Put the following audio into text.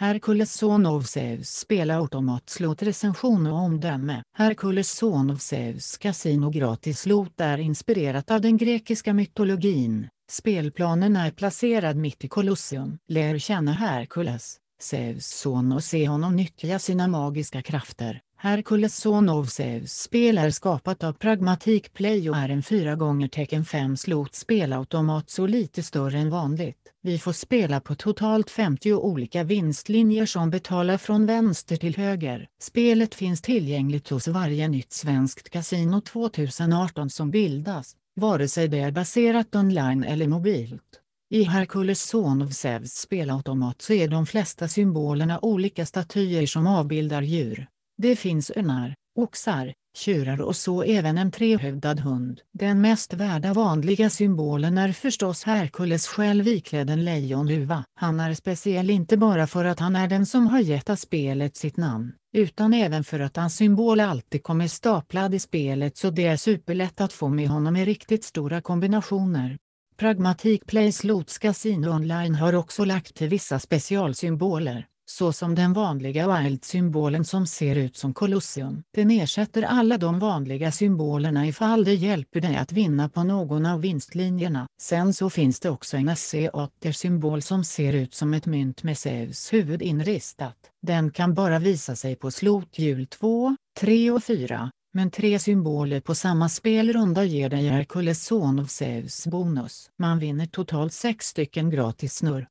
Herkules son av Zeus spela automatslot recension och omdöme. Herkules son av Zeus Casino gratis lot är inspirerat av den grekiska mytologin. Spelplanen är placerad mitt i Colosseum. Lär känna Herkules, Zeus son och se honom nyttja sina magiska krafter. Herkules son of Zeus spel är skapat av Pragmatic Play och är en 4 gånger tecken 5 slot spelautomat så lite större än vanligt. Vi får spela på totalt 50 olika vinstlinjer som betalar från vänster till höger. Spelet finns tillgängligt hos varje nytt svenskt kasino 2018 som bildas, vare sig det är baserat online eller mobilt. I Herkules son of Zeus spelautomat så är de flesta symbolerna olika statyer som avbildar djur. Det finns örnar, oxar, tjurar och så även en trehövdad hund. Den mest värda vanliga symbolen är förstås Herkules själv iklädd en lejonhuva. Han är speciell inte bara för att han är den som har gett spelet sitt namn, utan även för att hans symbol alltid kommer staplad i spelet så det är superlätt att få med honom i riktigt stora kombinationer. Pragmatic Play Slots Casino Online har också lagt till vissa specialsymboler såsom den vanliga Wild-symbolen som ser ut som Colosseum. Den ersätter alla de vanliga symbolerna ifall det hjälper dig att vinna på någon av vinstlinjerna. Sen så finns det också en SC-symbol som ser ut som ett mynt med Zeus huvud inristat. Den kan bara visa sig på slothjul 2, 3 och 4, men tre symboler på samma spelrunda ger dig Herkules son of Zeus bonus. Man vinner totalt sex stycken gratis snurr.